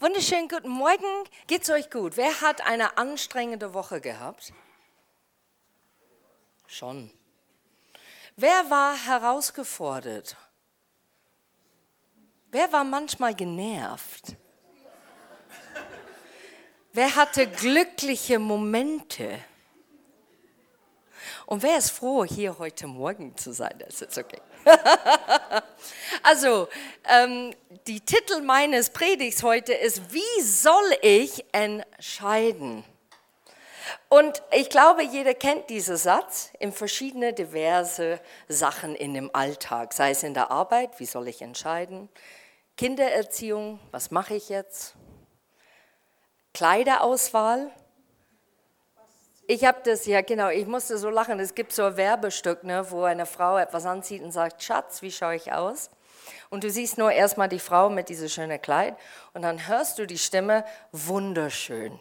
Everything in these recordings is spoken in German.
Wunderschönen guten Morgen. Geht's euch gut? Wer hat eine anstrengende Woche gehabt? Schon. Wer war herausgefordert? Wer war manchmal genervt? Wer hatte glückliche Momente? Und wer ist froh, hier heute Morgen zu sein? Das ist okay. also, ähm, die Titel meines Predigts heute ist, wie soll ich entscheiden? Und ich glaube, jeder kennt diesen Satz in verschiedene diverse Sachen in dem Alltag, sei es in der Arbeit, wie soll ich entscheiden, Kindererziehung, was mache ich jetzt, Kleiderauswahl, ich habe das, ja genau, ich musste so lachen. Es gibt so ein Werbestück, ne, wo eine Frau etwas anzieht und sagt, Schatz, wie schaue ich aus? Und du siehst nur erstmal die Frau mit diesem schönen Kleid und dann hörst du die Stimme, wunderschön.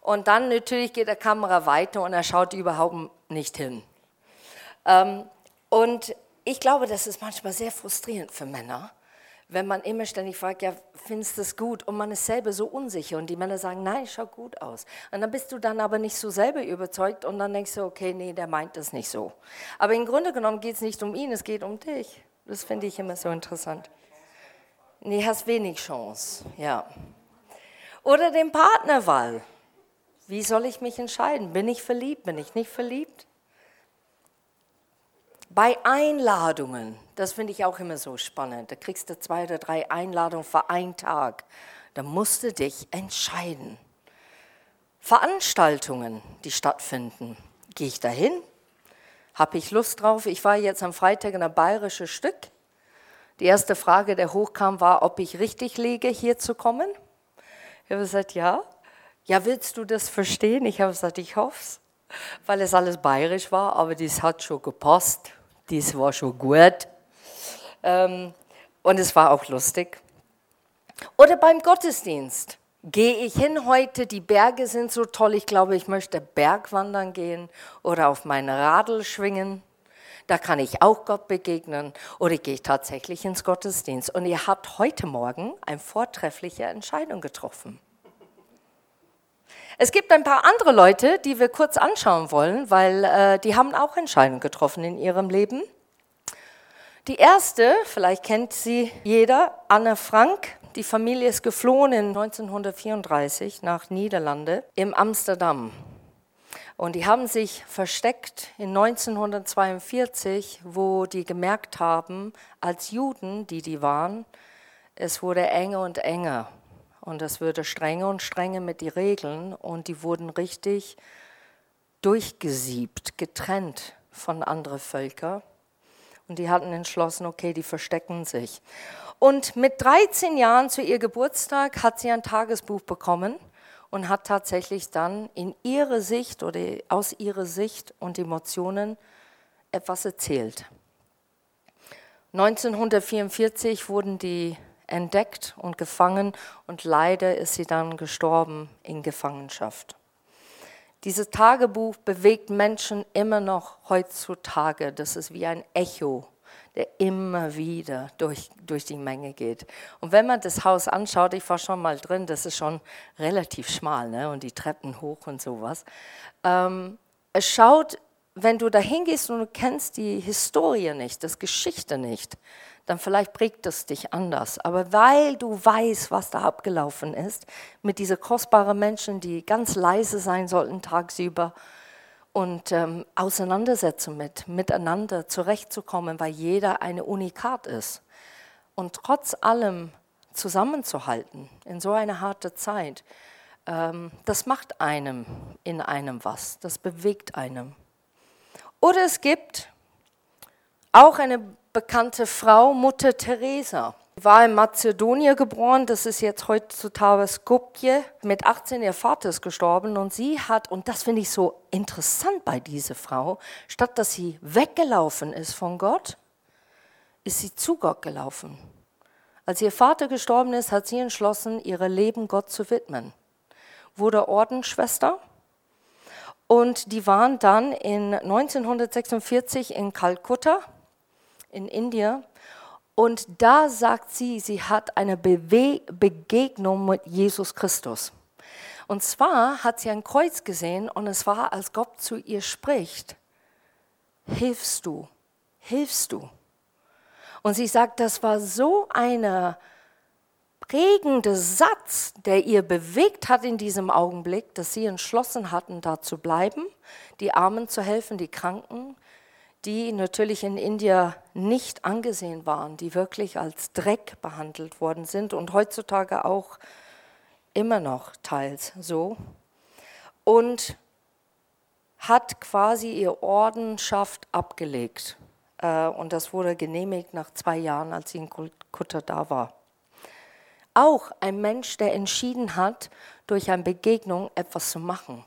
Und dann natürlich geht der Kamera weiter und er schaut überhaupt nicht hin. Ähm, und ich glaube, das ist manchmal sehr frustrierend für Männer, wenn man immer ständig fragt, ja, findest du es gut? Und man ist selber so unsicher und die Männer sagen, nein, schaut gut aus. Und dann bist du dann aber nicht so selber überzeugt und dann denkst du, okay, nee, der meint das nicht so. Aber im Grunde genommen geht es nicht um ihn, es geht um dich. Das finde ich immer so interessant. Nee, hast wenig Chance, ja. Oder den Partnerwahl. Wie soll ich mich entscheiden? Bin ich verliebt? Bin ich nicht verliebt? Bei Einladungen, das finde ich auch immer so spannend, da kriegst du zwei oder drei Einladungen für einen Tag, da musst du dich entscheiden. Veranstaltungen, die stattfinden, gehe ich dahin? Habe ich Lust drauf? Ich war jetzt am Freitag in ein bayerisches Stück. Die erste Frage, der hochkam, war, ob ich richtig liege, hier zu kommen. Ich habe gesagt, ja. Ja, willst du das verstehen? Ich habe gesagt, ich hoffe es, weil es alles bayerisch war, aber das hat schon gepasst dies war schon gut. Ähm, und es war auch lustig. Oder beim Gottesdienst. Gehe ich hin heute, die Berge sind so toll, ich glaube, ich möchte Bergwandern gehen oder auf mein Radl schwingen. Da kann ich auch Gott begegnen oder gehe ich tatsächlich ins Gottesdienst. Und ihr habt heute Morgen eine vortreffliche Entscheidung getroffen. Es gibt ein paar andere Leute, die wir kurz anschauen wollen, weil äh, die haben auch Entscheidungen getroffen in ihrem Leben. Die erste, vielleicht kennt sie jeder, Anne Frank. Die Familie ist geflohen in 1934 nach Niederlande im Amsterdam. Und die haben sich versteckt in 1942, wo die gemerkt haben, als Juden, die die waren, es wurde enger und enger und es würde strenger und strenger mit den Regeln und die wurden richtig durchgesiebt, getrennt von anderen Völkern. Und die hatten entschlossen, okay, die verstecken sich. Und mit 13 Jahren zu ihr Geburtstag hat sie ein Tagesbuch bekommen und hat tatsächlich dann in ihrer Sicht oder aus ihrer Sicht und Emotionen etwas erzählt. 1944 wurden die entdeckt und gefangen und leider ist sie dann gestorben in Gefangenschaft. Dieses Tagebuch bewegt Menschen immer noch heutzutage. Das ist wie ein Echo, der immer wieder durch, durch die Menge geht. Und wenn man das Haus anschaut, ich war schon mal drin, das ist schon relativ schmal ne? und die Treppen hoch und sowas. Ähm, es schaut, wenn du da hingehst und du kennst die Historie nicht, das Geschichte nicht, dann vielleicht prägt es dich anders. Aber weil du weißt, was da abgelaufen ist, mit diesen kostbaren Menschen, die ganz leise sein sollten tagsüber und ähm, Auseinandersetzung mit, miteinander zurechtzukommen, weil jeder eine Unikat ist. Und trotz allem zusammenzuhalten in so einer harte Zeit, ähm, das macht einem in einem was, das bewegt einem. Oder es gibt auch eine bekannte Frau, Mutter Teresa. War in Mazedonien geboren, das ist jetzt heutzutage Skopje. Mit 18 ihr Vater ist gestorben und sie hat, und das finde ich so interessant bei dieser Frau, statt dass sie weggelaufen ist von Gott, ist sie zu Gott gelaufen. Als ihr Vater gestorben ist, hat sie entschlossen, ihr Leben Gott zu widmen. Wurde Ordensschwester und die waren dann in 1946 in Kalkutta in Indien Und da sagt sie, sie hat eine Bewe Begegnung mit Jesus Christus. Und zwar hat sie ein Kreuz gesehen und es war, als Gott zu ihr spricht, hilfst du, hilfst du. Und sie sagt, das war so eine prägende Satz, der ihr bewegt hat in diesem Augenblick, dass sie entschlossen hatten, da zu bleiben, die Armen zu helfen, die Kranken, die natürlich in India nicht angesehen waren, die wirklich als Dreck behandelt worden sind und heutzutage auch immer noch teils so. Und hat quasi ihr Ordenschaft abgelegt. Äh, und das wurde genehmigt nach zwei Jahren, als sie in Kutter da war. Auch ein Mensch, der entschieden hat, durch eine Begegnung etwas zu machen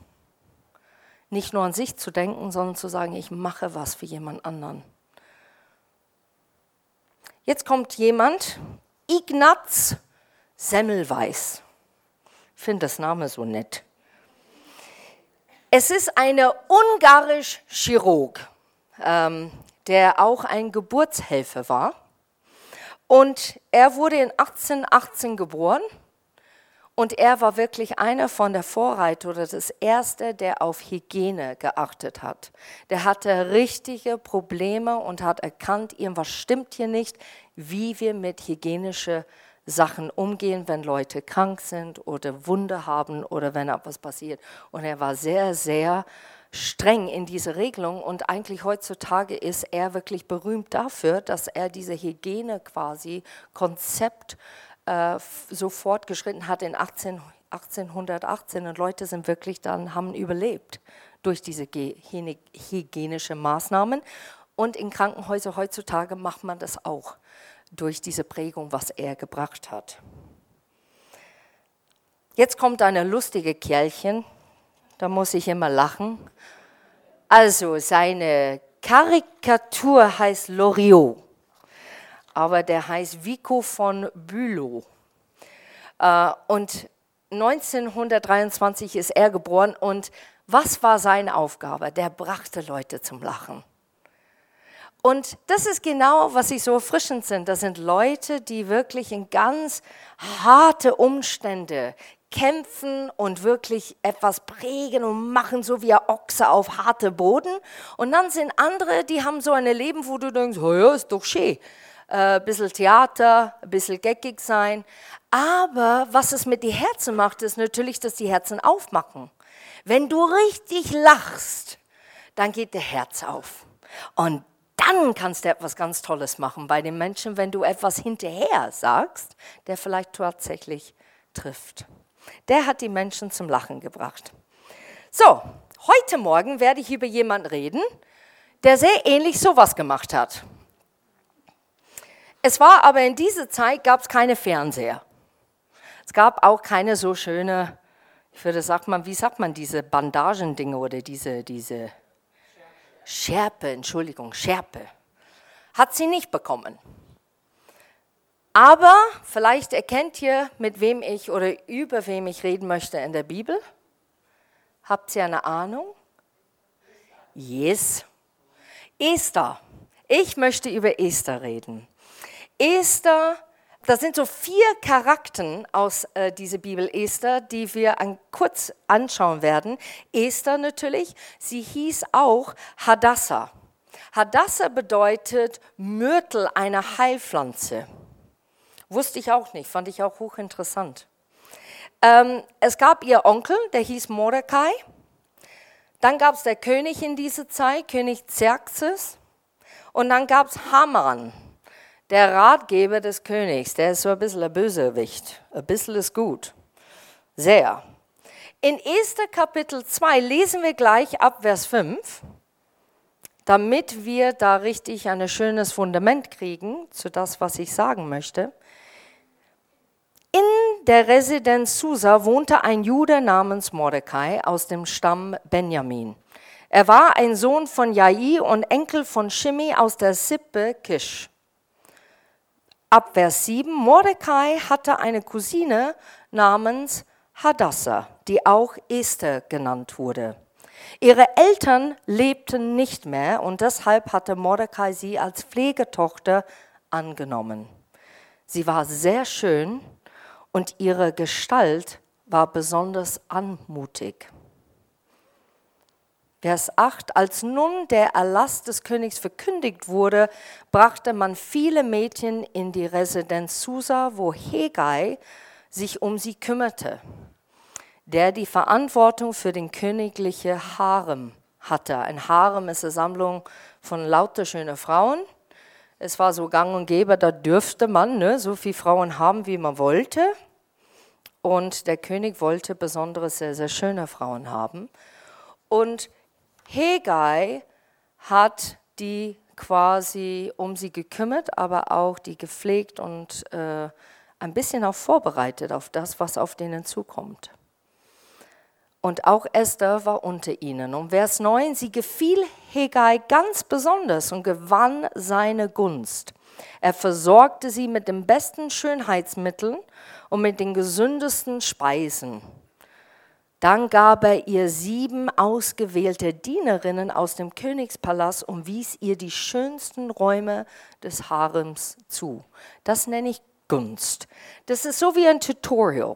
nicht nur an sich zu denken, sondern zu sagen, ich mache was für jemand anderen. Jetzt kommt jemand, Ignaz Semmelweis. Ich finde das Name so nett. Es ist ein ungarisch Chirurg, ähm, der auch ein Geburtshelfer war. Und er wurde in 1818 geboren und er war wirklich einer von der Vorreiter oder das Erste, der auf Hygiene geachtet hat. Der hatte richtige Probleme und hat erkannt, irgendwas stimmt hier nicht, wie wir mit hygienischen Sachen umgehen, wenn Leute krank sind oder Wunde haben oder wenn etwas passiert. Und er war sehr, sehr streng in diese Regelung und eigentlich heutzutage ist er wirklich berühmt dafür, dass er diese Hygiene quasi Konzept äh, so fortgeschritten hat in 18, 1818 und Leute sind wirklich dann, haben überlebt durch diese hygienischen Maßnahmen. Und in Krankenhäusern heutzutage macht man das auch durch diese Prägung, was er gebracht hat. Jetzt kommt eine lustige Kerlchen, da muss ich immer lachen. Also seine Karikatur heißt Loriot aber der heißt Vico von Bülow. Äh, und 1923 ist er geboren und was war seine Aufgabe? Der brachte Leute zum Lachen. Und das ist genau, was ich so erfrischend sind. Das sind Leute, die wirklich in ganz harte Umstände kämpfen und wirklich etwas prägen und machen, so wie ein Ochse auf harte Boden. Und dann sind andere, die haben so ein Leben, wo du denkst, ja, ist doch schön ein äh, bisschen Theater, ein bisschen geckig sein. Aber was es mit den Herzen macht, ist natürlich, dass die Herzen aufmachen. Wenn du richtig lachst, dann geht der Herz auf. Und dann kannst du etwas ganz Tolles machen bei den Menschen, wenn du etwas hinterher sagst, der vielleicht tatsächlich trifft. Der hat die Menschen zum Lachen gebracht. So, heute Morgen werde ich über jemanden reden, der sehr ähnlich sowas gemacht hat. Es war aber in dieser Zeit gab es keine Fernseher. Es gab auch keine so schöne, ich würde sagen, wie sagt man, diese Bandagendinge oder diese, diese Schärpe, Entschuldigung, Schärpe. Hat sie nicht bekommen. Aber vielleicht erkennt ihr, mit wem ich oder über wem ich reden möchte in der Bibel. Habt ihr eine Ahnung? Yes. Esther. Ich möchte über Esther reden. Esther, das sind so vier Charakteren aus äh, dieser Bibel Esther, die wir an, kurz anschauen werden. Esther natürlich, sie hieß auch Hadassah. Hadassah bedeutet Myrtel, eine Heilpflanze. Wusste ich auch nicht, fand ich auch hochinteressant. Ähm, es gab ihr Onkel, der hieß Mordecai. Dann gab es der König in dieser Zeit, König Xerxes. Und dann gab es Haman der Ratgeber des Königs, der ist so ein bisschen ein Bösewicht. Ein bisschen ist gut. Sehr. In Esther Kapitel 2 lesen wir gleich ab Vers 5, damit wir da richtig ein schönes Fundament kriegen zu das, was ich sagen möchte. In der Residenz Susa wohnte ein Jude namens Mordecai aus dem Stamm Benjamin. Er war ein Sohn von Jai und Enkel von Shimi aus der Sippe Kish ab Vers 7, Mordecai hatte eine Cousine namens Hadassah, die auch Esther genannt wurde. Ihre Eltern lebten nicht mehr und deshalb hatte Mordecai sie als Pflegetochter angenommen. Sie war sehr schön und ihre Gestalt war besonders anmutig. Vers 8, als nun der Erlass des Königs verkündigt wurde, brachte man viele Mädchen in die Residenz Susa, wo Hegai sich um sie kümmerte, der die Verantwortung für den königlichen Harem hatte. Ein Harem ist eine Sammlung von lauter schönen Frauen. Es war so gang und gäbe, da dürfte man ne, so viele Frauen haben, wie man wollte. Und der König wollte besondere, sehr, sehr schöne Frauen haben. Und Hegai hat die quasi um sie gekümmert, aber auch die gepflegt und äh, ein bisschen auch vorbereitet auf das, was auf denen zukommt. Und auch Esther war unter ihnen. Und Vers 9, sie gefiel Hegai ganz besonders und gewann seine Gunst. Er versorgte sie mit den besten Schönheitsmitteln und mit den gesündesten Speisen. Dann gab er ihr sieben ausgewählte Dienerinnen aus dem Königspalast und wies ihr die schönsten Räume des Harems zu. Das nenne ich Gunst. Das ist so wie ein Tutorial.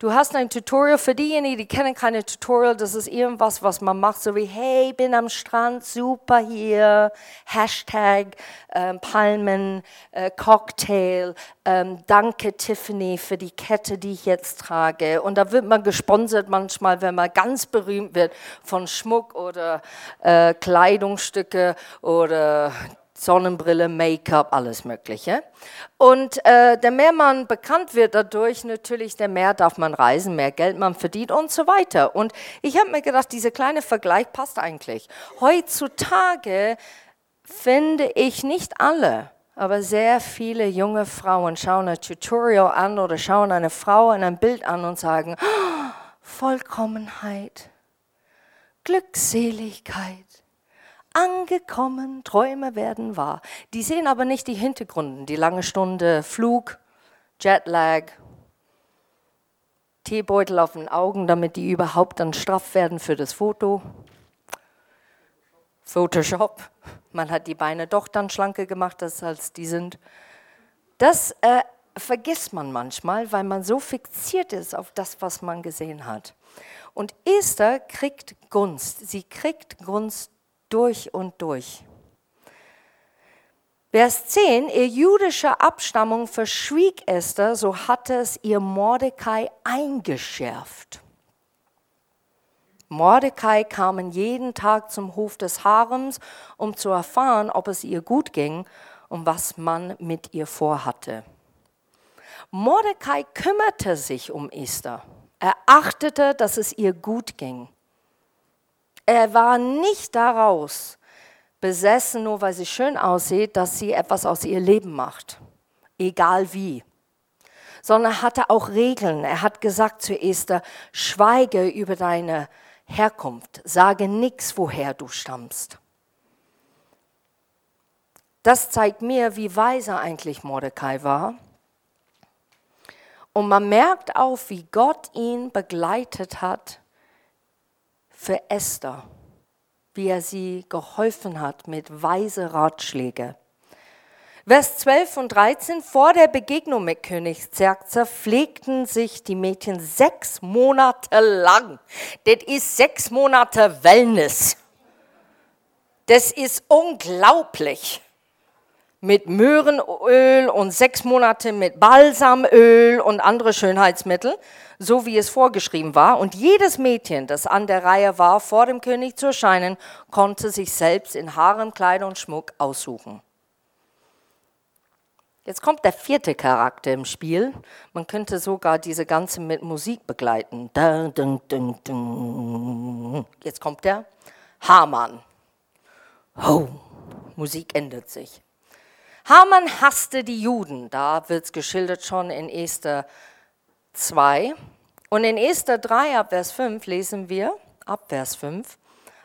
Du hast ein Tutorial für diejenigen, die kennen keine Tutorial. Das ist irgendwas, was man macht, so wie, hey, bin am Strand, super hier, Hashtag äh, Palmen, äh, Cocktail, äh, danke Tiffany für die Kette, die ich jetzt trage. Und da wird man gesponsert manchmal, wenn man ganz berühmt wird von Schmuck oder äh, Kleidungsstücke oder Sonnenbrille, Make-up, alles Mögliche. Und äh, der mehr man bekannt wird dadurch, natürlich, der mehr darf man reisen, mehr Geld man verdient und so weiter. Und ich habe mir gedacht, dieser kleine Vergleich passt eigentlich. Heutzutage finde ich nicht alle, aber sehr viele junge Frauen schauen ein Tutorial an oder schauen eine Frau in ein Bild an und sagen, oh, Vollkommenheit, Glückseligkeit angekommen, Träume werden wahr. Die sehen aber nicht die Hintergründe, die lange Stunde Flug, Jetlag, Teebeutel auf den Augen, damit die überhaupt dann straff werden für das Foto. Photoshop. Man hat die Beine doch dann schlanker gemacht, als die sind. Das äh, vergisst man manchmal, weil man so fixiert ist auf das, was man gesehen hat. Und Esther kriegt Gunst. Sie kriegt Gunst durch und durch. Vers 10, ihr jüdischer Abstammung verschwieg Esther, so hatte es ihr Mordecai eingeschärft. Mordecai kam jeden Tag zum Hof des Harems, um zu erfahren, ob es ihr gut ging und was man mit ihr vorhatte. Mordecai kümmerte sich um Esther. Er achtete, dass es ihr gut ging. Er war nicht daraus besessen, nur weil sie schön aussieht, dass sie etwas aus ihr Leben macht, egal wie. Sondern er hatte auch Regeln. Er hat gesagt zu Esther, schweige über deine Herkunft, sage nichts, woher du stammst. Das zeigt mir, wie weise eigentlich Mordecai war. Und man merkt auch, wie Gott ihn begleitet hat für Esther, wie er sie geholfen hat mit weise Ratschläge. Vers 12 und 13, vor der Begegnung mit König Xerxes pflegten sich die Mädchen sechs Monate lang. Das ist sechs Monate Wellness. Das ist unglaublich. Mit Möhrenöl und sechs Monate mit Balsamöl und andere Schönheitsmittel so wie es vorgeschrieben war. Und jedes Mädchen, das an der Reihe war, vor dem König zu erscheinen, konnte sich selbst in Haaren, Kleidung und Schmuck aussuchen. Jetzt kommt der vierte Charakter im Spiel. Man könnte sogar diese ganze mit Musik begleiten. Jetzt kommt der Hamann. Oh, Musik ändert sich. Hamann hasste die Juden. Da wird es geschildert schon in Esther 2. Und in Esther 3 ab Vers 5 lesen wir, ab Vers 5,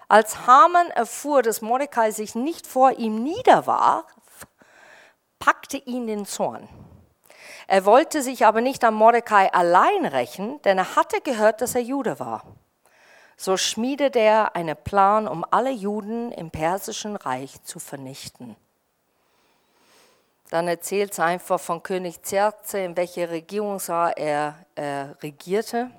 als Haman erfuhr, dass Mordecai sich nicht vor ihm niederwarf, packte ihn den Zorn. Er wollte sich aber nicht an Mordecai allein rächen, denn er hatte gehört, dass er Jude war. So schmiedete er einen Plan, um alle Juden im persischen Reich zu vernichten. Dann erzählt es einfach von König Zerze, in welcher Regierungsjahr er äh, regierte.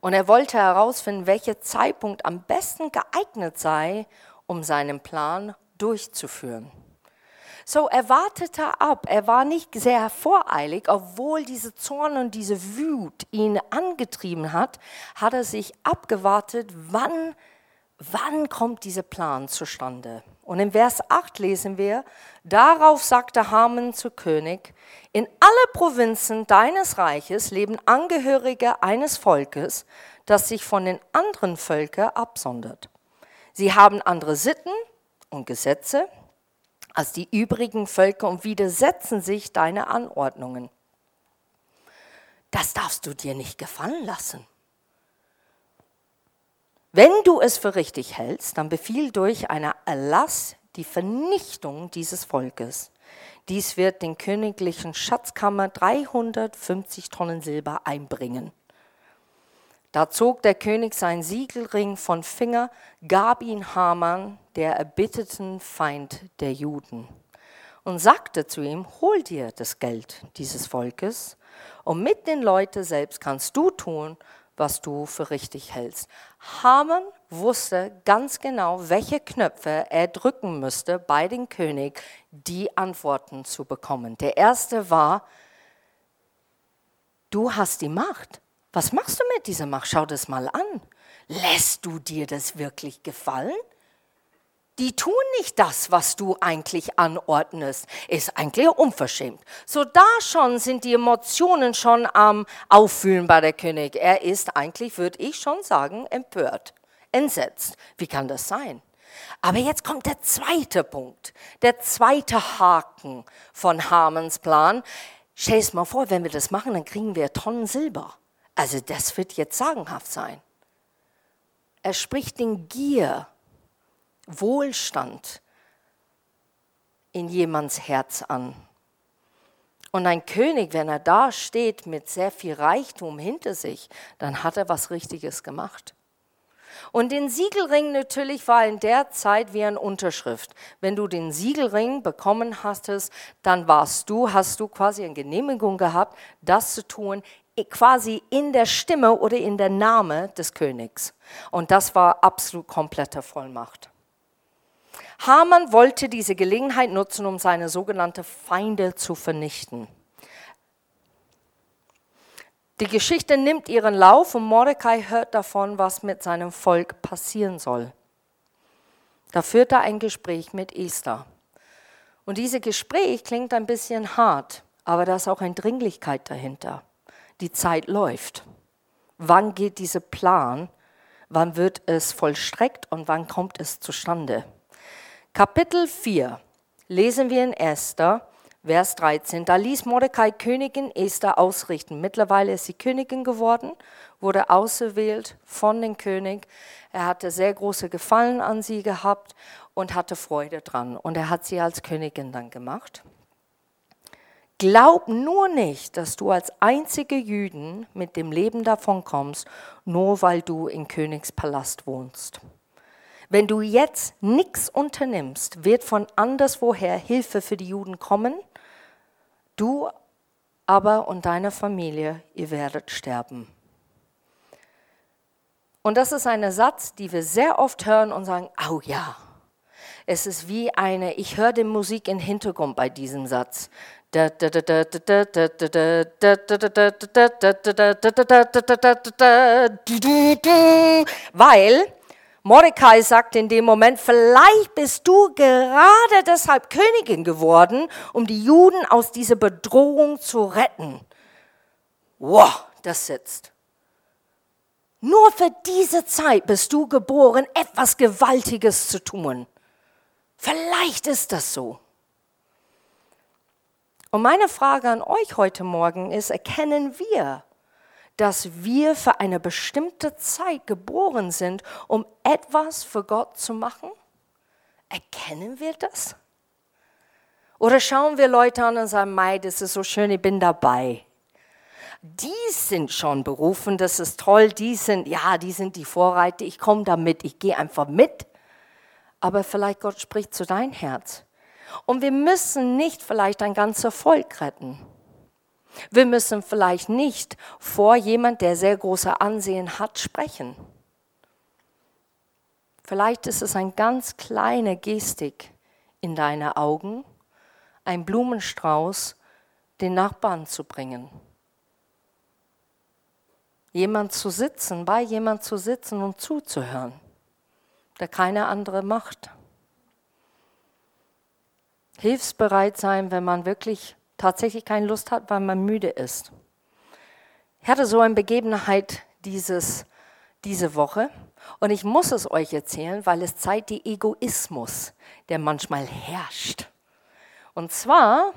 Und er wollte herausfinden, welcher Zeitpunkt am besten geeignet sei, um seinen Plan durchzuführen. So er wartete ab. Er war nicht sehr voreilig, obwohl diese Zorn und diese Wut ihn angetrieben hat, hat er sich abgewartet, wann, wann kommt dieser Plan zustande. Und in Vers 8 lesen wir, darauf sagte Haman zu König, in alle Provinzen deines Reiches leben Angehörige eines Volkes, das sich von den anderen Völkern absondert. Sie haben andere Sitten und Gesetze als die übrigen Völker und widersetzen sich deine Anordnungen. Das darfst du dir nicht gefallen lassen. Wenn du es für richtig hältst, dann befiehl durch einen Erlass die Vernichtung dieses Volkes. Dies wird den königlichen Schatzkammer 350 Tonnen Silber einbringen. Da zog der König seinen Siegelring von Finger, gab ihn Haman, der erbitteten Feind der Juden, und sagte zu ihm, hol dir das Geld dieses Volkes, und mit den Leuten selbst kannst du tun, was du für richtig hältst. Haman wusste ganz genau, welche Knöpfe er drücken müsste bei dem König, die Antworten zu bekommen. Der erste war, du hast die Macht. Was machst du mit dieser Macht? Schau das mal an. Lässt du dir das wirklich gefallen? Die tun nicht das, was du eigentlich anordnest. Ist eigentlich unverschämt. So da schon sind die Emotionen schon am Auffühlen bei der König. Er ist eigentlich, würde ich schon sagen, empört, entsetzt. Wie kann das sein? Aber jetzt kommt der zweite Punkt, der zweite Haken von Hamens Plan. Stell es mal vor, wenn wir das machen, dann kriegen wir Tonnen Silber. Also das wird jetzt sagenhaft sein. Er spricht den Gier Wohlstand in jemands Herz an. Und ein König, wenn er da steht mit sehr viel Reichtum hinter sich, dann hat er was Richtiges gemacht. Und den Siegelring natürlich war in der Zeit wie eine Unterschrift. Wenn du den Siegelring bekommen hattest, dann warst du, hast du quasi eine Genehmigung gehabt, das zu tun, quasi in der Stimme oder in der Name des Königs. Und das war absolut komplette Vollmacht. Haman wollte diese Gelegenheit nutzen, um seine sogenannten Feinde zu vernichten. Die Geschichte nimmt ihren Lauf und Mordecai hört davon, was mit seinem Volk passieren soll. Da führt er ein Gespräch mit Esther. Und dieses Gespräch klingt ein bisschen hart, aber da ist auch eine Dringlichkeit dahinter. Die Zeit läuft. Wann geht dieser Plan? Wann wird es vollstreckt und wann kommt es zustande? Kapitel 4 lesen wir in Esther, Vers 13. Da ließ Mordecai Königin Esther ausrichten. Mittlerweile ist sie Königin geworden, wurde auserwählt von dem König. Er hatte sehr große Gefallen an sie gehabt und hatte Freude dran. Und er hat sie als Königin dann gemacht. Glaub nur nicht, dass du als einzige Jüden mit dem Leben davonkommst, nur weil du im Königspalast wohnst. Wenn du jetzt nichts unternimmst, wird von anderswoher Hilfe für die Juden kommen. Du aber und deine Familie, ihr werdet sterben. Und das ist ein Satz, den wir sehr oft hören und sagen, oh ja. Es ist wie eine, ich höre die Musik im Hintergrund bei diesem Satz. Weil Mordecai sagt in dem Moment, vielleicht bist du gerade deshalb Königin geworden, um die Juden aus dieser Bedrohung zu retten. Wow, das sitzt. Nur für diese Zeit bist du geboren, etwas Gewaltiges zu tun. Vielleicht ist das so. Und meine Frage an euch heute Morgen ist, erkennen wir, dass wir für eine bestimmte Zeit geboren sind, um etwas für Gott zu machen? Erkennen wir das? Oder schauen wir Leute an und sagen, Mai, das ist so schön, ich bin dabei. Die sind schon berufen, das ist toll, die sind, ja, die sind die Vorreiter, ich komme da mit, ich gehe einfach mit. Aber vielleicht Gott spricht zu dein Herz. Und wir müssen nicht vielleicht ein ganzes Volk retten. Wir müssen vielleicht nicht vor jemand, der sehr große Ansehen hat, sprechen. Vielleicht ist es eine ganz kleine Gestik in deine Augen, ein Blumenstrauß den Nachbarn zu bringen. Jemand zu sitzen, bei jemand zu sitzen und zuzuhören, der keine andere macht. Hilfsbereit sein, wenn man wirklich tatsächlich keine Lust hat, weil man müde ist. Ich hatte so eine Begebenheit dieses, diese Woche und ich muss es euch erzählen, weil es zeigt den Egoismus, der manchmal herrscht. Und zwar,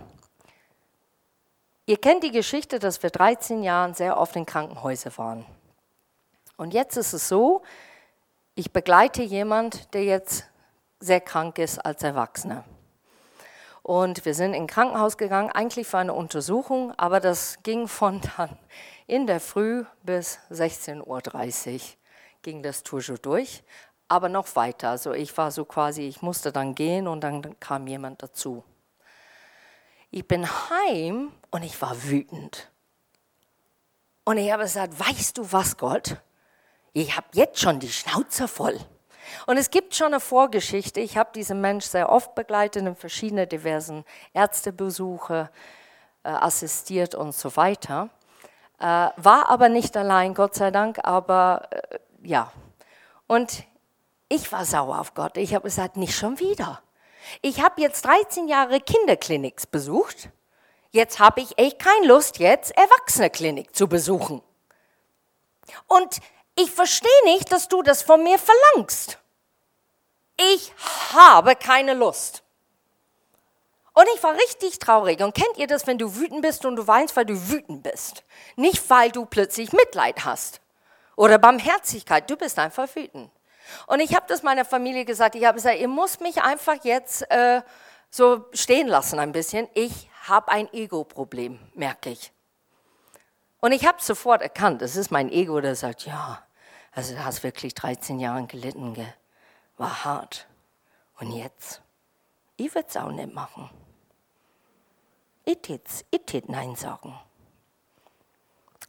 ihr kennt die Geschichte, dass wir 13 Jahre sehr oft in Krankenhäusern waren. Und jetzt ist es so, ich begleite jemand, der jetzt sehr krank ist als Erwachsener. Und wir sind in Krankenhaus gegangen, eigentlich für eine Untersuchung, aber das ging von dann in der Früh bis 16.30 Uhr ging das toujours durch, aber noch weiter. Also ich war so quasi, ich musste dann gehen und dann kam jemand dazu. Ich bin heim und ich war wütend. Und ich habe gesagt, weißt du was, Gott? Ich habe jetzt schon die Schnauze voll. Und es gibt schon eine Vorgeschichte. Ich habe diesen Mensch sehr oft begleitet in verschiedenen diversen Ärztebesuche, äh, assistiert und so weiter. Äh, war aber nicht allein, Gott sei Dank, aber äh, ja. Und ich war sauer auf Gott. Ich habe gesagt, nicht schon wieder. Ich habe jetzt 13 Jahre Kinderkliniks besucht. Jetzt habe ich echt keine Lust, jetzt Erwachseneklinik zu besuchen. Und ich verstehe nicht, dass du das von mir verlangst. Ich habe keine Lust. Und ich war richtig traurig. Und kennt ihr das, wenn du wütend bist und du weinst, weil du wütend bist? Nicht, weil du plötzlich Mitleid hast oder Barmherzigkeit. Du bist einfach wütend. Und ich habe das meiner Familie gesagt. Ich habe gesagt, ihr müsst mich einfach jetzt äh, so stehen lassen ein bisschen. Ich habe ein Ego-Problem, merke ich. Und ich habe sofort erkannt, das ist mein Ego, der sagt, ja, also du hast wirklich 13 Jahre gelitten, gell? War hart. Und jetzt? Ich würde es auch nicht machen. Ich tät's, ich tät Nein sagen.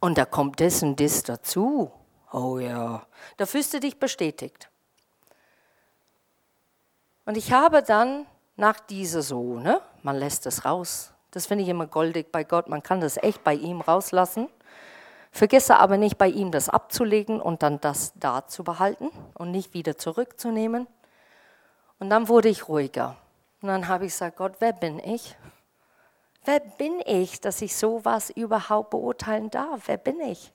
Und da kommt das und das dazu. Oh ja, da fühlst du dich bestätigt. Und ich habe dann nach dieser so, ne, man lässt es raus. Das finde ich immer goldig bei Gott. Man kann das echt bei ihm rauslassen. Vergesse aber nicht bei ihm das abzulegen und dann das da zu behalten und nicht wieder zurückzunehmen. Und dann wurde ich ruhiger. Und dann habe ich gesagt, Gott, wer bin ich? Wer bin ich, dass ich sowas überhaupt beurteilen darf? Wer bin ich?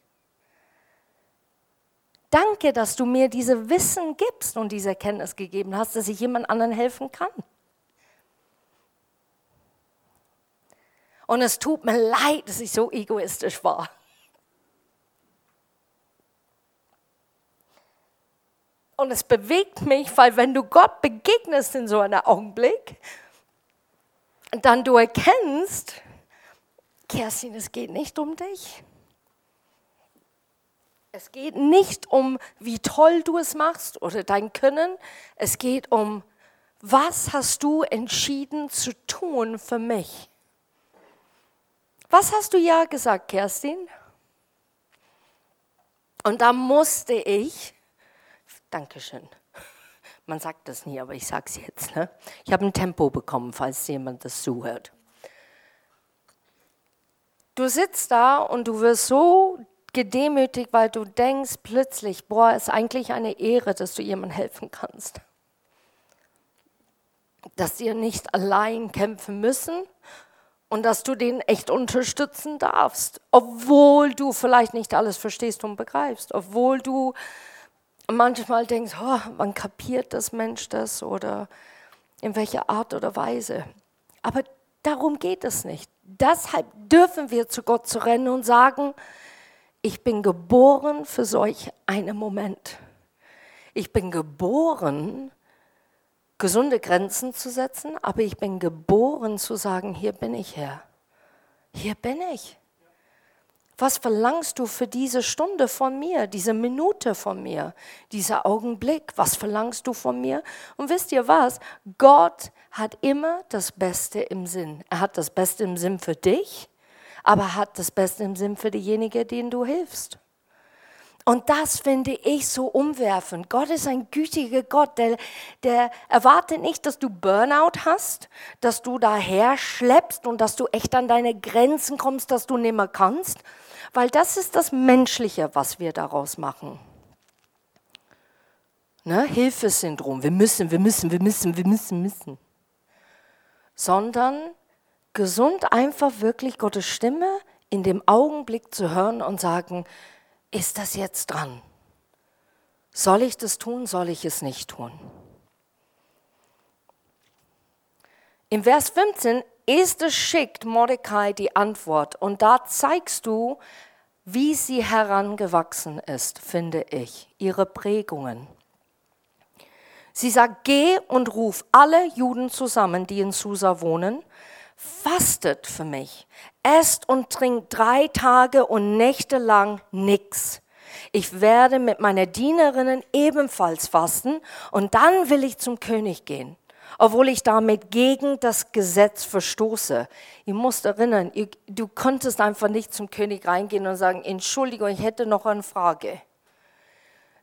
Danke, dass du mir diese Wissen gibst und diese Erkenntnis gegeben hast, dass ich jemand anderen helfen kann. Und es tut mir leid, dass ich so egoistisch war. Und es bewegt mich, weil wenn du Gott begegnest in so einem Augenblick, dann du erkennst, Kerstin, es geht nicht um dich. Es geht nicht um, wie toll du es machst oder dein Können. Es geht um, was hast du entschieden zu tun für mich? Was hast du ja gesagt, Kerstin? Und da musste ich Dankeschön. Man sagt das nie, aber ich sage es jetzt. Ne? Ich habe ein Tempo bekommen, falls jemand das zuhört. Du sitzt da und du wirst so gedemütigt, weil du denkst plötzlich, boah, ist eigentlich eine Ehre, dass du jemandem helfen kannst. Dass wir nicht allein kämpfen müssen und dass du den echt unterstützen darfst, obwohl du vielleicht nicht alles verstehst und begreifst, obwohl du manchmal denkst, oh, wann kapiert das Mensch das oder in welcher Art oder Weise. Aber darum geht es nicht. Deshalb dürfen wir zu Gott zu rennen und sagen, ich bin geboren für solch einen Moment. Ich bin geboren, gesunde Grenzen zu setzen, aber ich bin geboren zu sagen, hier bin ich Herr. Hier bin ich. Was verlangst du für diese Stunde von mir, diese Minute von mir, dieser Augenblick? Was verlangst du von mir? Und wisst ihr was? Gott hat immer das Beste im Sinn. Er hat das Beste im Sinn für dich, aber er hat das Beste im Sinn für diejenigen, denen du hilfst. Und das finde ich so umwerfend. Gott ist ein gütiger Gott, der, der erwartet nicht, dass du Burnout hast, dass du daher schleppst und dass du echt an deine Grenzen kommst, dass du nicht mehr kannst, weil das ist das Menschliche, was wir daraus machen. Ne? Hilfesyndrom, wir müssen, wir müssen, wir müssen, wir müssen, müssen. Sondern gesund einfach wirklich Gottes Stimme in dem Augenblick zu hören und sagen, ist das jetzt dran? Soll ich das tun, soll ich es nicht tun? Im Vers 15 ist es schickt Mordecai die Antwort und da zeigst du, wie sie herangewachsen ist, finde ich, ihre Prägungen. Sie sagt, geh und ruf alle Juden zusammen, die in Susa wohnen, fastet für mich, esst und trinkt drei Tage und Nächte lang nichts. Ich werde mit meinen Dienerinnen ebenfalls fasten und dann will ich zum König gehen, obwohl ich damit gegen das Gesetz verstoße. Ihr müsst erinnern, du konntest einfach nicht zum König reingehen und sagen, Entschuldigung, ich hätte noch eine Frage.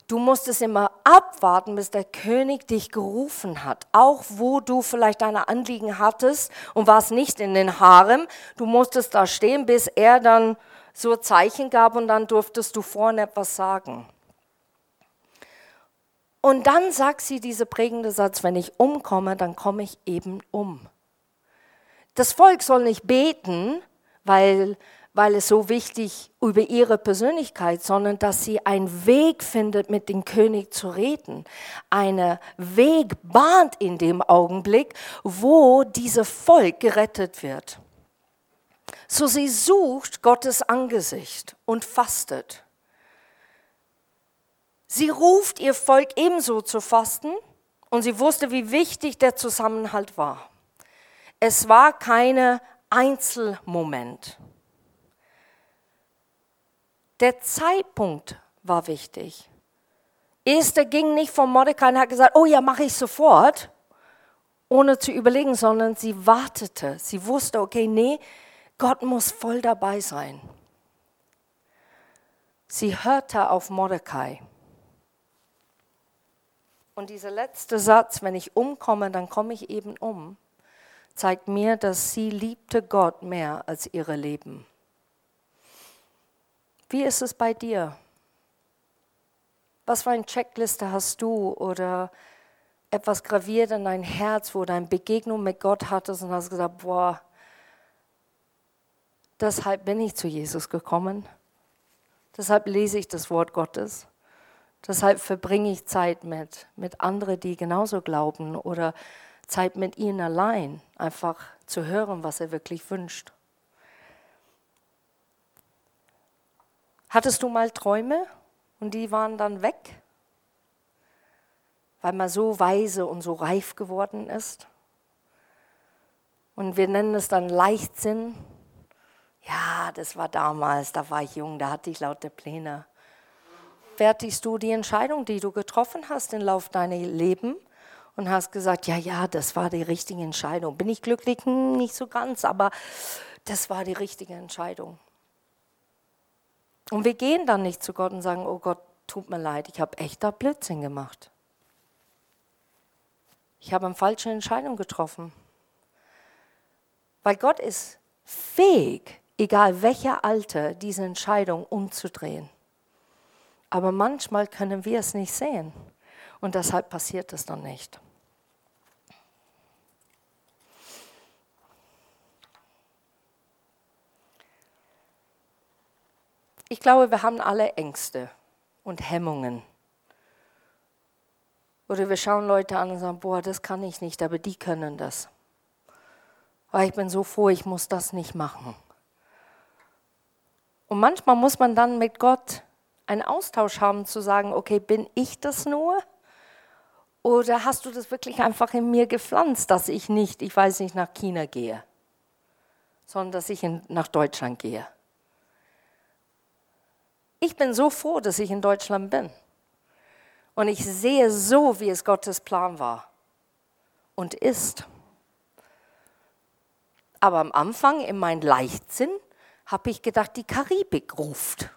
Du musstest immer abwarten, bis der König dich gerufen hat. Auch wo du vielleicht deine Anliegen hattest und warst nicht in den Harem. Du musstest da stehen, bis er dann so Zeichen gab und dann durftest du vorne etwas sagen. Und dann sagt sie diese prägende Satz, wenn ich umkomme, dann komme ich eben um. Das Volk soll nicht beten, weil weil es so wichtig über ihre Persönlichkeit, sondern dass sie einen Weg findet, mit dem König zu reden. Eine Weg bahnt in dem Augenblick, wo dieses Volk gerettet wird. So sie sucht Gottes Angesicht und fastet. Sie ruft ihr Volk ebenso zu fasten und sie wusste, wie wichtig der Zusammenhalt war. Es war keine Einzelmoment. Der Zeitpunkt war wichtig. Esther ging nicht von Mordecai und hat gesagt, oh ja, mache ich sofort, ohne zu überlegen, sondern sie wartete. Sie wusste, okay, nee, Gott muss voll dabei sein. Sie hörte auf Mordecai. Und dieser letzte Satz, wenn ich umkomme, dann komme ich eben um, zeigt mir, dass sie liebte Gott mehr als ihre Leben. Wie ist es bei dir? Was für eine Checkliste hast du oder etwas graviert in dein Herz, wo du eine Begegnung mit Gott hattest und hast gesagt, boah, deshalb bin ich zu Jesus gekommen. Deshalb lese ich das Wort Gottes. Deshalb verbringe ich Zeit mit, mit anderen, die genauso glauben oder Zeit mit ihnen allein, einfach zu hören, was er wirklich wünscht. Hattest du mal Träume und die waren dann weg, weil man so weise und so reif geworden ist? Und wir nennen es dann Leichtsinn. Ja, das war damals, da war ich jung, da hatte ich laute Pläne. Fertigst du die Entscheidung, die du getroffen hast im Lauf deines Lebens und hast gesagt, ja, ja, das war die richtige Entscheidung. Bin ich glücklich? Hm, nicht so ganz, aber das war die richtige Entscheidung. Und wir gehen dann nicht zu Gott und sagen, oh Gott, tut mir leid, ich habe echt da Blödsinn gemacht. Ich habe eine falsche Entscheidung getroffen. Weil Gott ist fähig, egal welcher Alter, diese Entscheidung umzudrehen. Aber manchmal können wir es nicht sehen. Und deshalb passiert es dann nicht. Ich glaube, wir haben alle Ängste und Hemmungen. Oder wir schauen Leute an und sagen, boah, das kann ich nicht, aber die können das. Aber ich bin so froh, ich muss das nicht machen. Und manchmal muss man dann mit Gott einen Austausch haben, zu sagen, okay, bin ich das nur? Oder hast du das wirklich einfach in mir gepflanzt, dass ich nicht, ich weiß nicht, nach China gehe, sondern dass ich in, nach Deutschland gehe? Ich bin so froh, dass ich in Deutschland bin. Und ich sehe so, wie es Gottes Plan war und ist. Aber am Anfang, in meinem Leichtsinn, habe ich gedacht, die Karibik ruft.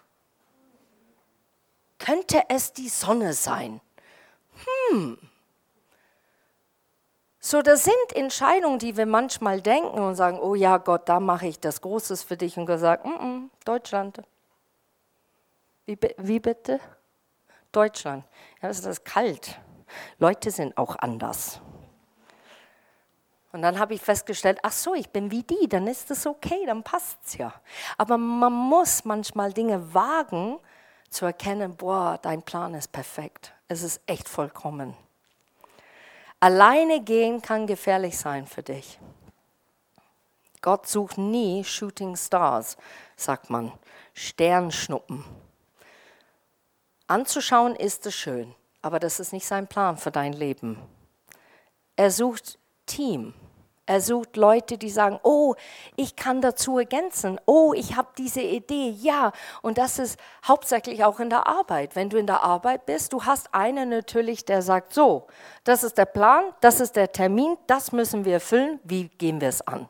Könnte es die Sonne sein? Hm. So, das sind Entscheidungen, die wir manchmal denken und sagen, oh ja, Gott, da mache ich das Großes für dich. Und gesagt, mm -mm, Deutschland. Wie, wie bitte? Deutschland. Ja, es ist kalt. Leute sind auch anders. Und dann habe ich festgestellt, ach so, ich bin wie die, dann ist es okay, dann passt es ja. Aber man muss manchmal Dinge wagen, zu erkennen, boah, dein Plan ist perfekt. Es ist echt vollkommen. Alleine gehen kann gefährlich sein für dich. Gott sucht nie Shooting Stars, sagt man, Sternschnuppen. Anzuschauen ist es schön, aber das ist nicht sein Plan für dein Leben. Er sucht Team. Er sucht Leute, die sagen, oh, ich kann dazu ergänzen, oh, ich habe diese Idee, ja. Und das ist hauptsächlich auch in der Arbeit. Wenn du in der Arbeit bist, du hast einen natürlich, der sagt, so, das ist der Plan, das ist der Termin, das müssen wir erfüllen, wie gehen wir es an?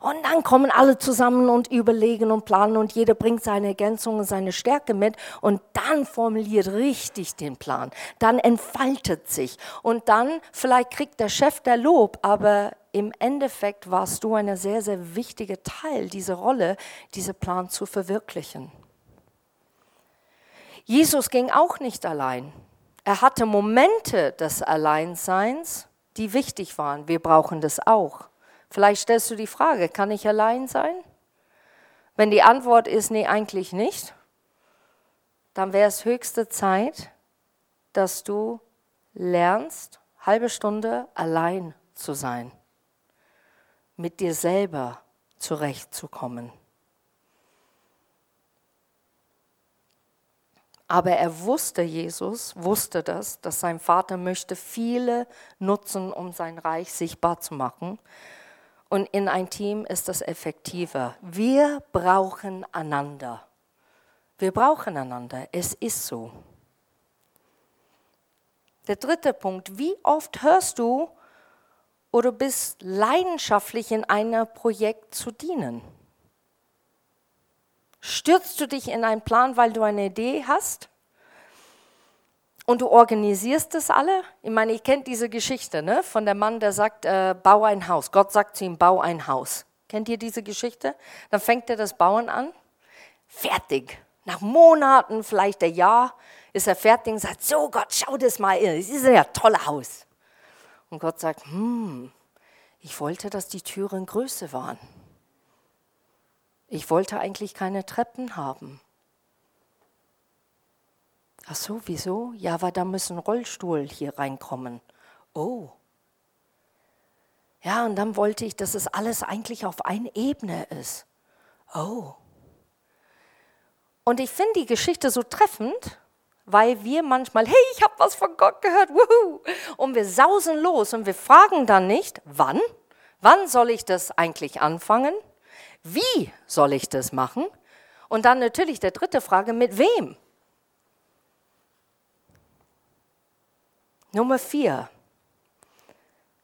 Und dann kommen alle zusammen und überlegen und planen und jeder bringt seine Ergänzung und seine Stärke mit und dann formuliert richtig den Plan. Dann entfaltet sich und dann vielleicht kriegt der Chef der Lob, aber im Endeffekt warst du ein sehr, sehr wichtiger Teil dieser Rolle, diesen Plan zu verwirklichen. Jesus ging auch nicht allein. Er hatte Momente des Alleinseins, die wichtig waren. Wir brauchen das auch. Vielleicht stellst du die Frage, kann ich allein sein? Wenn die Antwort ist, nee, eigentlich nicht, dann wäre es höchste Zeit, dass du lernst, halbe Stunde allein zu sein, mit dir selber zurechtzukommen. Aber er wusste, Jesus wusste das, dass sein Vater möchte viele nutzen, um sein Reich sichtbar zu machen. Und in ein Team ist das effektiver. Wir brauchen einander. Wir brauchen einander. Es ist so. Der dritte Punkt. Wie oft hörst du oder bist leidenschaftlich in einem Projekt zu dienen? Stürzt du dich in einen Plan, weil du eine Idee hast? Und du organisierst das alle? Ich meine, ihr kennt diese Geschichte ne? von dem Mann, der sagt, äh, bau ein Haus. Gott sagt zu ihm, bau ein Haus. Kennt ihr diese Geschichte? Dann fängt er das Bauen an. Fertig. Nach Monaten, vielleicht ein Jahr, ist er fertig und sagt, so Gott, schau das mal, das ist ja ein tolles Haus. Und Gott sagt, hm, ich wollte, dass die Türen größer waren. Ich wollte eigentlich keine Treppen haben. Ach so, wieso? Ja, weil da muss ein Rollstuhl hier reinkommen. Oh. Ja, und dann wollte ich, dass es alles eigentlich auf einer Ebene ist. Oh. Und ich finde die Geschichte so treffend, weil wir manchmal, hey, ich habe was von Gott gehört, wuhu, und wir sausen los und wir fragen dann nicht, wann? Wann soll ich das eigentlich anfangen? Wie soll ich das machen? Und dann natürlich der dritte Frage, mit wem? Nummer vier.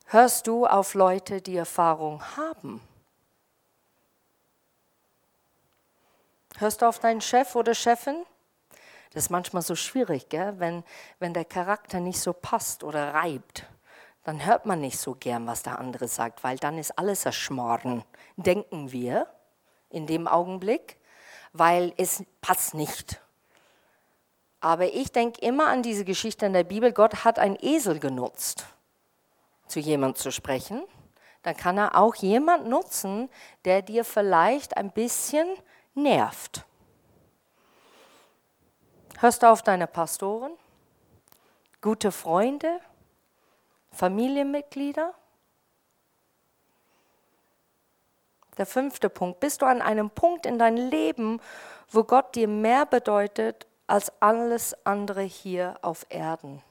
Hörst du auf Leute, die Erfahrung haben? Hörst du auf deinen Chef oder Chefin? Das ist manchmal so schwierig, gell? Wenn, wenn der Charakter nicht so passt oder reibt. Dann hört man nicht so gern, was der andere sagt, weil dann ist alles erschmoren, denken wir in dem Augenblick, weil es passt nicht. Aber ich denke immer an diese Geschichte in der Bibel. Gott hat einen Esel genutzt, zu jemandem zu sprechen. Dann kann er auch jemand nutzen, der dir vielleicht ein bisschen nervt. Hörst du auf deine Pastoren, gute Freunde, Familienmitglieder? Der fünfte Punkt. Bist du an einem Punkt in deinem Leben, wo Gott dir mehr bedeutet als alles andere hier auf Erden.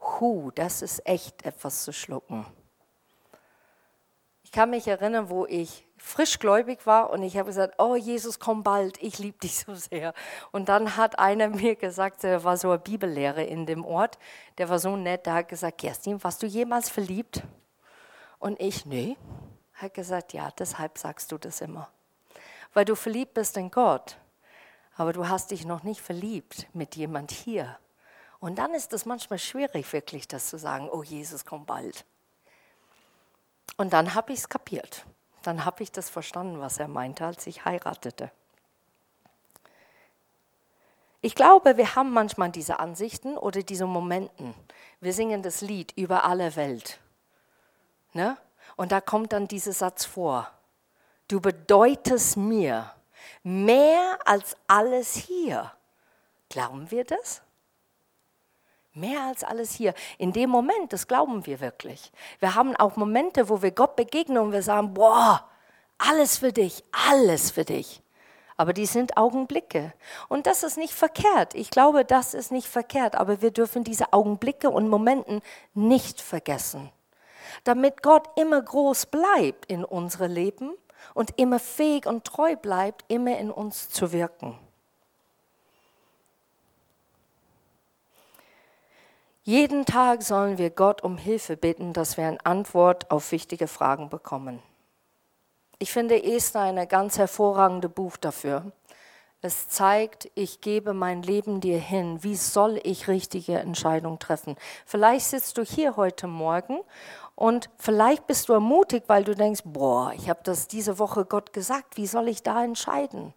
Hu, das ist echt etwas zu schlucken. Ich kann mich erinnern, wo ich frischgläubig war und ich habe gesagt, oh Jesus, komm bald, ich liebe dich so sehr. Und dann hat einer mir gesagt, er war so ein Bibellehrer in dem Ort, der war so nett, der hat gesagt, Kerstin, warst du jemals verliebt? Und ich, nee. Hat gesagt, ja, deshalb sagst du das immer. Weil du verliebt bist in Gott, aber du hast dich noch nicht verliebt mit jemand hier. Und dann ist es manchmal schwierig, wirklich das zu sagen, oh Jesus, komm bald. Und dann habe ich es kapiert. Dann habe ich das verstanden, was er meinte, als ich heiratete. Ich glaube, wir haben manchmal diese Ansichten oder diese Momenten. Wir singen das Lied über alle Welt. Ne? Und da kommt dann dieser Satz vor. Du bedeutest mir mehr als alles hier. Glauben wir das? Mehr als alles hier. In dem Moment, das glauben wir wirklich. Wir haben auch Momente, wo wir Gott begegnen und wir sagen, boah, alles für dich, alles für dich. Aber die sind Augenblicke. Und das ist nicht verkehrt. Ich glaube, das ist nicht verkehrt. Aber wir dürfen diese Augenblicke und Momenten nicht vergessen. Damit Gott immer groß bleibt in unserem Leben und immer fähig und treu bleibt, immer in uns zu wirken. Jeden Tag sollen wir Gott um Hilfe bitten, dass wir eine Antwort auf wichtige Fragen bekommen. Ich finde Esther ein ganz hervorragendes Buch dafür. Es zeigt, ich gebe mein Leben dir hin. Wie soll ich richtige Entscheidungen treffen? Vielleicht sitzt du hier heute Morgen und vielleicht bist du ermutigt, weil du denkst, boah, ich habe das diese Woche Gott gesagt. Wie soll ich da entscheiden?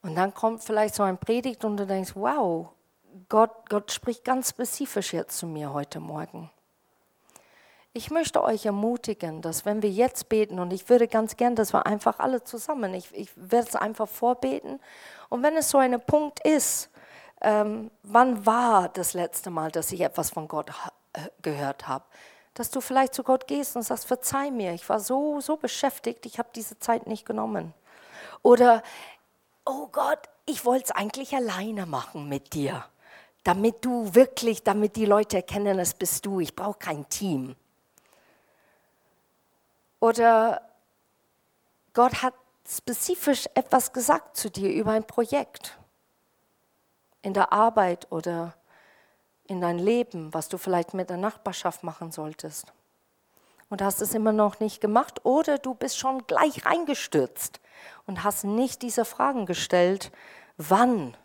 Und dann kommt vielleicht so ein Predigt und du denkst, wow, Gott, Gott spricht ganz spezifisch jetzt zu mir heute Morgen. Ich möchte euch ermutigen, dass wenn wir jetzt beten, und ich würde ganz gern, dass wir einfach alle zusammen, ich, ich werde es einfach vorbeten, und wenn es so ein Punkt ist, ähm, wann war das letzte Mal, dass ich etwas von Gott äh, gehört habe, dass du vielleicht zu Gott gehst und sagst, verzeih mir, ich war so, so beschäftigt, ich habe diese Zeit nicht genommen. Oder, oh Gott, ich wollte es eigentlich alleine machen mit dir damit du wirklich, damit die Leute erkennen, es bist du. Ich brauche kein Team. Oder Gott hat spezifisch etwas gesagt zu dir über ein Projekt in der Arbeit oder in dein Leben, was du vielleicht mit der Nachbarschaft machen solltest. Und hast es immer noch nicht gemacht oder du bist schon gleich reingestürzt und hast nicht diese Fragen gestellt, wann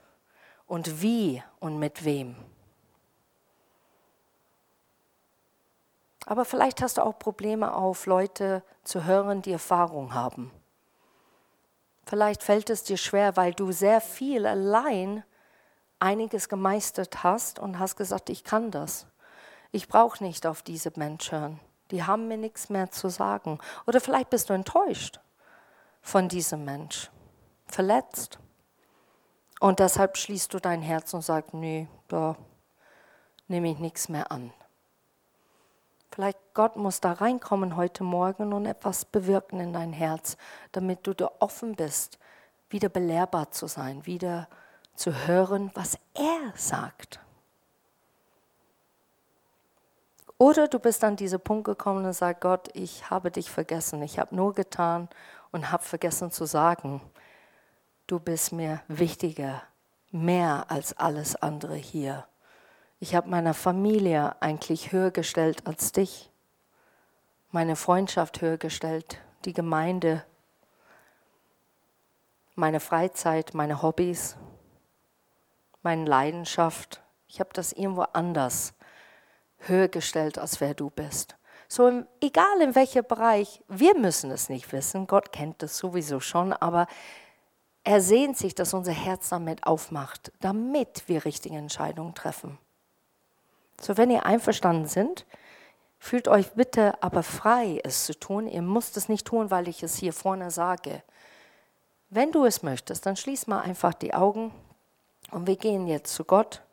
und wie und mit wem. Aber vielleicht hast du auch Probleme auf, Leute zu hören, die Erfahrung haben. Vielleicht fällt es dir schwer, weil du sehr viel allein einiges gemeistert hast und hast gesagt, ich kann das. Ich brauche nicht auf diese Menschen hören. Die haben mir nichts mehr zu sagen. Oder vielleicht bist du enttäuscht von diesem Mensch, verletzt. Und deshalb schließt du dein Herz und sagst, nee, da nehme ich nichts mehr an. Vielleicht Gott muss da reinkommen heute Morgen und etwas bewirken in dein Herz, damit du da offen bist, wieder belehrbar zu sein, wieder zu hören, was er sagt. Oder du bist an diesen Punkt gekommen und sagst, Gott, ich habe dich vergessen, ich habe nur getan und habe vergessen zu sagen, du bist mir wichtiger, mehr als alles andere hier. Ich habe meine Familie eigentlich höher gestellt als dich, meine Freundschaft höher gestellt, die Gemeinde, meine Freizeit, meine Hobbys, meine Leidenschaft. Ich habe das irgendwo anders höher gestellt, als wer du bist. So, egal in welchem Bereich, wir müssen es nicht wissen, Gott kennt das sowieso schon, aber er sehnt sich, dass unser Herz damit aufmacht, damit wir richtige Entscheidungen treffen. So, wenn ihr einverstanden sind, fühlt euch bitte aber frei, es zu tun. Ihr müsst es nicht tun, weil ich es hier vorne sage. Wenn du es möchtest, dann schließ mal einfach die Augen und wir gehen jetzt zu Gott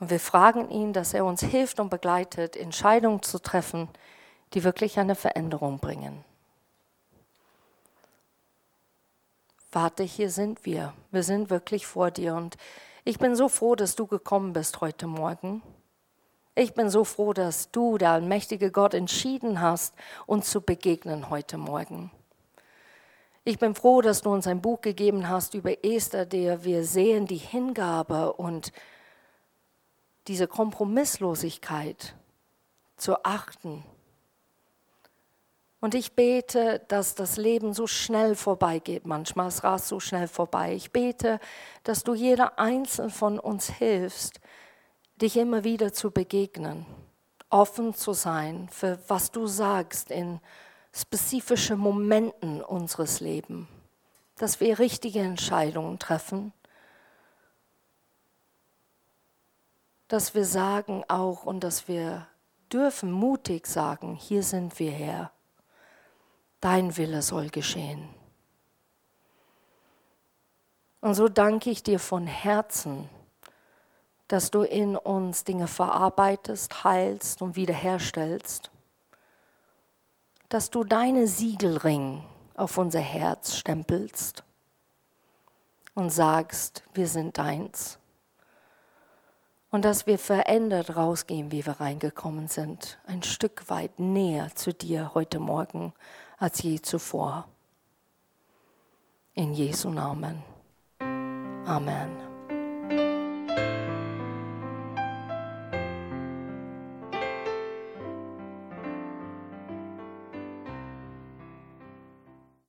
und wir fragen ihn, dass er uns hilft und begleitet, Entscheidungen zu treffen, die wirklich eine Veränderung bringen. Warte, hier sind wir. Wir sind wirklich vor dir. Und ich bin so froh, dass du gekommen bist heute Morgen. Ich bin so froh, dass du, der allmächtige Gott, entschieden hast, uns zu begegnen heute Morgen. Ich bin froh, dass du uns ein Buch gegeben hast über Esther, der wir sehen die Hingabe und diese Kompromisslosigkeit zu achten. Und ich bete, dass das Leben so schnell vorbeigeht. Manchmal es rast so schnell vorbei. Ich bete, dass du jeder einzelne von uns hilfst, dich immer wieder zu begegnen, offen zu sein für was du sagst in spezifischen Momenten unseres Lebens, dass wir richtige Entscheidungen treffen, dass wir sagen auch und dass wir dürfen mutig sagen, hier sind wir her, dein Wille soll geschehen. Und so danke ich dir von Herzen, dass du in uns Dinge verarbeitest, heilst und wiederherstellst, dass du deine Siegelring auf unser Herz stempelst und sagst, wir sind deins. Und dass wir verändert rausgehen, wie wir reingekommen sind, ein Stück weit näher zu dir heute Morgen als je zuvor. In Jesu Namen. Amen.